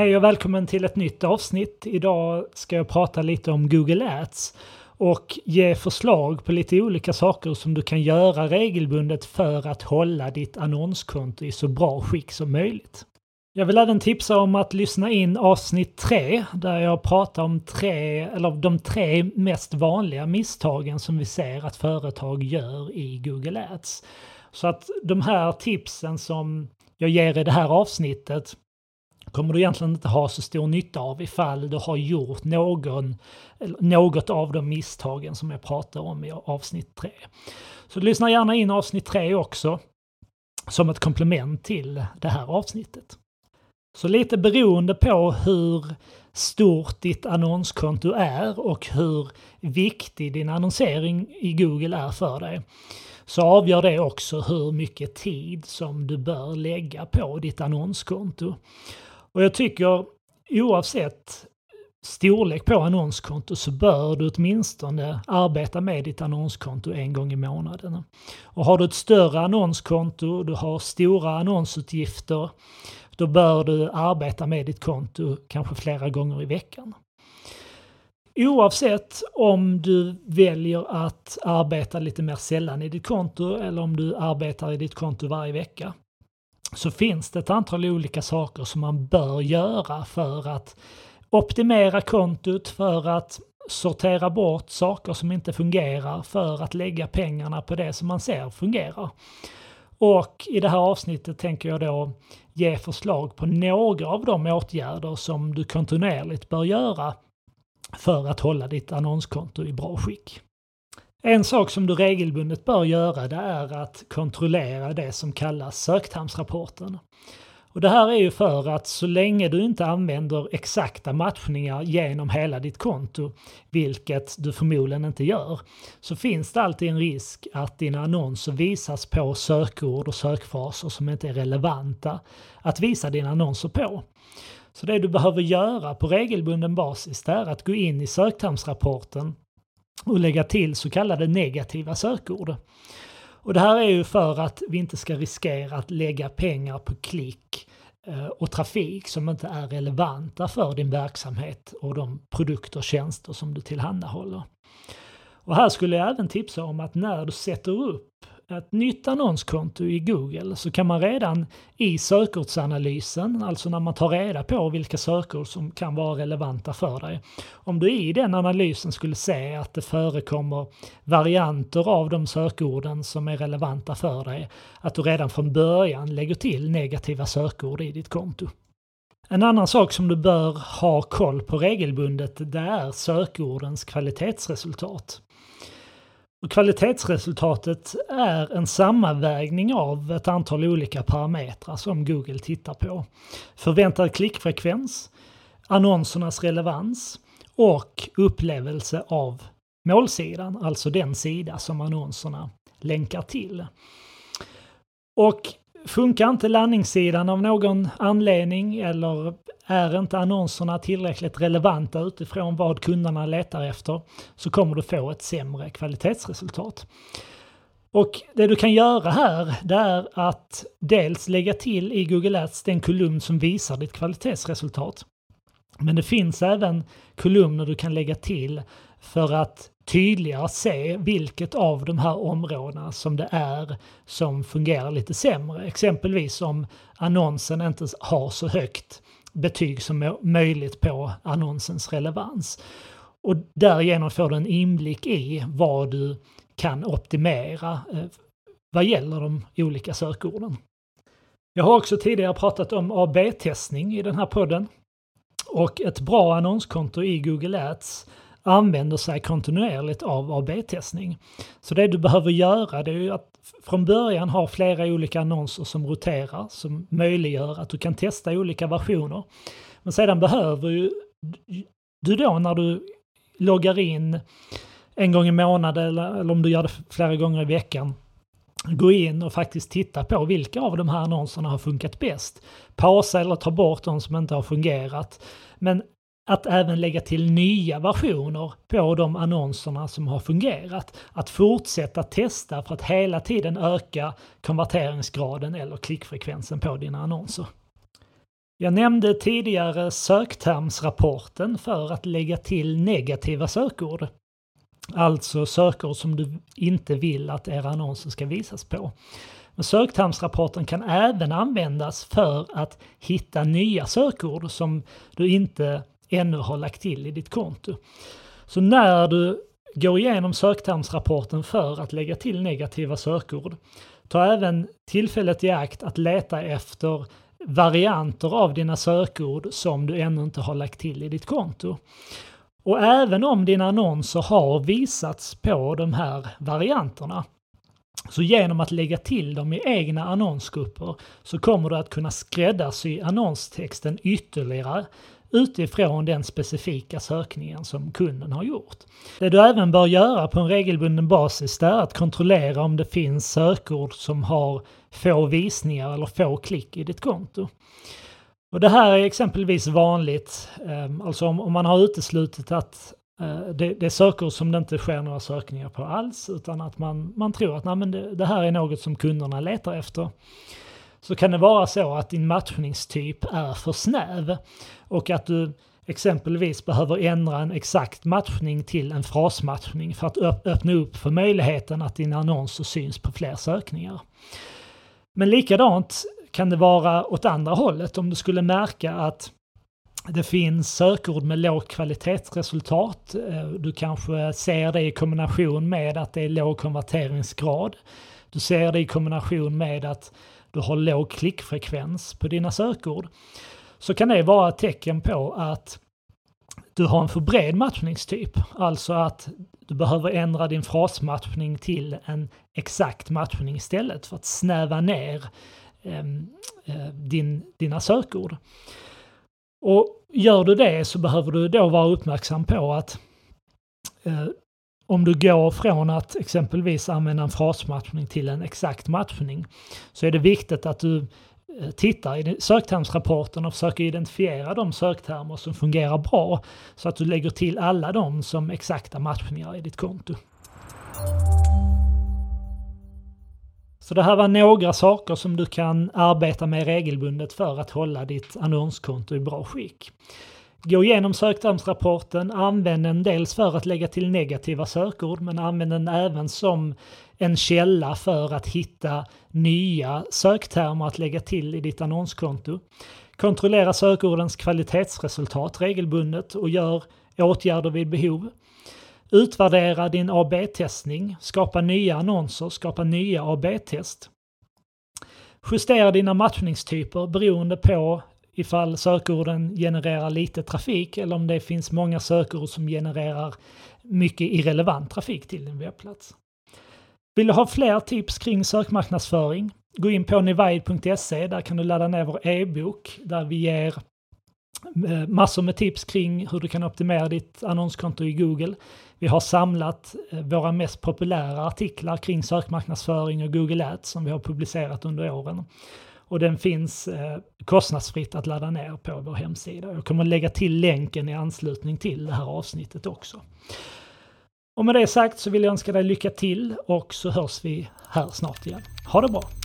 Hej och välkommen till ett nytt avsnitt. Idag ska jag prata lite om Google Ads och ge förslag på lite olika saker som du kan göra regelbundet för att hålla ditt annonskonto i så bra skick som möjligt. Jag vill även tipsa om att lyssna in avsnitt 3 där jag pratar om tre, eller de tre mest vanliga misstagen som vi ser att företag gör i Google Ads. Så att de här tipsen som jag ger i det här avsnittet kommer du egentligen inte ha så stor nytta av ifall du har gjort någon, något av de misstagen som jag pratar om i avsnitt 3. Så lyssna gärna in avsnitt 3 också som ett komplement till det här avsnittet. Så lite beroende på hur stort ditt annonskonto är och hur viktig din annonsering i Google är för dig så avgör det också hur mycket tid som du bör lägga på ditt annonskonto. Och jag tycker oavsett storlek på annonskonto så bör du åtminstone arbeta med ditt annonskonto en gång i månaden. Och har du ett större annonskonto, du har stora annonsutgifter, då bör du arbeta med ditt konto kanske flera gånger i veckan. Oavsett om du väljer att arbeta lite mer sällan i ditt konto eller om du arbetar i ditt konto varje vecka så finns det ett antal olika saker som man bör göra för att optimera kontot, för att sortera bort saker som inte fungerar, för att lägga pengarna på det som man ser fungerar. Och i det här avsnittet tänker jag då ge förslag på några av de åtgärder som du kontinuerligt bör göra för att hålla ditt annonskonto i bra skick. En sak som du regelbundet bör göra det är att kontrollera det som kallas söktermsrapporten. Och det här är ju för att så länge du inte använder exakta matchningar genom hela ditt konto, vilket du förmodligen inte gör, så finns det alltid en risk att dina annonser visas på sökord och sökfraser som inte är relevanta att visa dina annonser på. Så det du behöver göra på regelbunden basis är att gå in i söktermsrapporten och lägga till så kallade negativa sökord. Och det här är ju för att vi inte ska riskera att lägga pengar på klick eh, och trafik som inte är relevanta för din verksamhet och de produkter och tjänster som du tillhandahåller. Och här skulle jag även tipsa om att när du sätter upp ett nytt annonskonto i Google så kan man redan i sökordsanalysen, alltså när man tar reda på vilka sökord som kan vara relevanta för dig. Om du i den analysen skulle se att det förekommer varianter av de sökorden som är relevanta för dig, att du redan från början lägger till negativa sökord i ditt konto. En annan sak som du bör ha koll på regelbundet det är sökordens kvalitetsresultat. Och kvalitetsresultatet är en sammanvägning av ett antal olika parametrar som Google tittar på. Förväntad klickfrekvens, annonsernas relevans och upplevelse av målsidan, alltså den sida som annonserna länkar till. Och funkar inte landningssidan av någon anledning eller är inte annonserna tillräckligt relevanta utifrån vad kunderna letar efter så kommer du få ett sämre kvalitetsresultat. Och det du kan göra här det är att dels lägga till i Google Ads den kolumn som visar ditt kvalitetsresultat. Men det finns även kolumner du kan lägga till för att tydligare se vilket av de här områdena som det är som fungerar lite sämre. Exempelvis om annonsen inte har så högt betyg som möjligt på annonsens relevans. Och därigenom får du en inblick i vad du kan optimera eh, vad gäller de olika sökorden. Jag har också tidigare pratat om AB-testning i den här podden. Och ett bra annonskonto i Google Ads använder sig kontinuerligt av AB-testning. Så det du behöver göra det är ju att från början ha flera olika annonser som roterar, som möjliggör att du kan testa olika versioner. Men sedan behöver ju du då när du loggar in en gång i månaden eller, eller om du gör det flera gånger i veckan, gå in och faktiskt titta på vilka av de här annonserna har funkat bäst. Pausa eller ta bort de som inte har fungerat. Men att även lägga till nya versioner på de annonserna som har fungerat. Att fortsätta testa för att hela tiden öka konverteringsgraden eller klickfrekvensen på dina annonser. Jag nämnde tidigare söktermsrapporten för att lägga till negativa sökord. Alltså sökord som du inte vill att era annonser ska visas på. Men söktermsrapporten kan även användas för att hitta nya sökord som du inte ännu har lagt till i ditt konto. Så när du går igenom söktermsrapporten för att lägga till negativa sökord, ta även tillfället i akt att leta efter varianter av dina sökord som du ännu inte har lagt till i ditt konto. Och även om dina annonser har visats på de här varianterna, så genom att lägga till dem i egna annonsgrupper så kommer du att kunna skräddarsy annonstexten ytterligare utifrån den specifika sökningen som kunden har gjort. Det du även bör göra på en regelbunden basis är att kontrollera om det finns sökord som har få visningar eller få klick i ditt konto. Och det här är exempelvis vanligt, ehm, alltså om man har uteslutit att eh, det, det är sökord som det inte sker några sökningar på alls, utan att man, man tror att nej, men det, det här är något som kunderna letar efter så kan det vara så att din matchningstyp är för snäv och att du exempelvis behöver ändra en exakt matchning till en frasmatchning för att öppna upp för möjligheten att dina annonser syns på fler sökningar. Men likadant kan det vara åt andra hållet om du skulle märka att det finns sökord med låg kvalitetsresultat. Eh, du kanske ser det i kombination med att det är låg konverteringsgrad. Du ser det i kombination med att du har låg klickfrekvens på dina sökord, så kan det vara ett tecken på att du har en för bred matchningstyp. Alltså att du behöver ändra din frasmatchning till en exakt matchning istället för att snäva ner ehm, eh, din, dina sökord. Och gör du det så behöver du då vara uppmärksam på att eh, om du går från att exempelvis använda en frasmatchning till en exakt matchning så är det viktigt att du eh, tittar i söktermsrapporten och försöker identifiera de söktermer som fungerar bra så att du lägger till alla dem som exakta matchningar i ditt konto. Så det här var några saker som du kan arbeta med regelbundet för att hålla ditt annonskonto i bra skick. Gå igenom söktermsrapporten, använd den dels för att lägga till negativa sökord men använd den även som en källa för att hitta nya söktermer att lägga till i ditt annonskonto. Kontrollera sökordens kvalitetsresultat regelbundet och gör åtgärder vid behov. Utvärdera din AB-testning, skapa nya annonser, skapa nya AB-test. Justera dina matchningstyper beroende på ifall sökorden genererar lite trafik eller om det finns många sökord som genererar mycket irrelevant trafik till din webbplats. Vill du ha fler tips kring sökmarknadsföring? Gå in på nivide.se, där kan du ladda ner vår e-bok där vi ger eh, massor med tips kring hur du kan optimera ditt annonskonto i Google. Vi har samlat eh, våra mest populära artiklar kring sökmarknadsföring och Google Ads som vi har publicerat under åren och den finns eh, kostnadsfritt att ladda ner på vår hemsida. Jag kommer lägga till länken i anslutning till det här avsnittet också. Och med det sagt så vill jag önska dig lycka till och så hörs vi här snart igen. Ha det bra!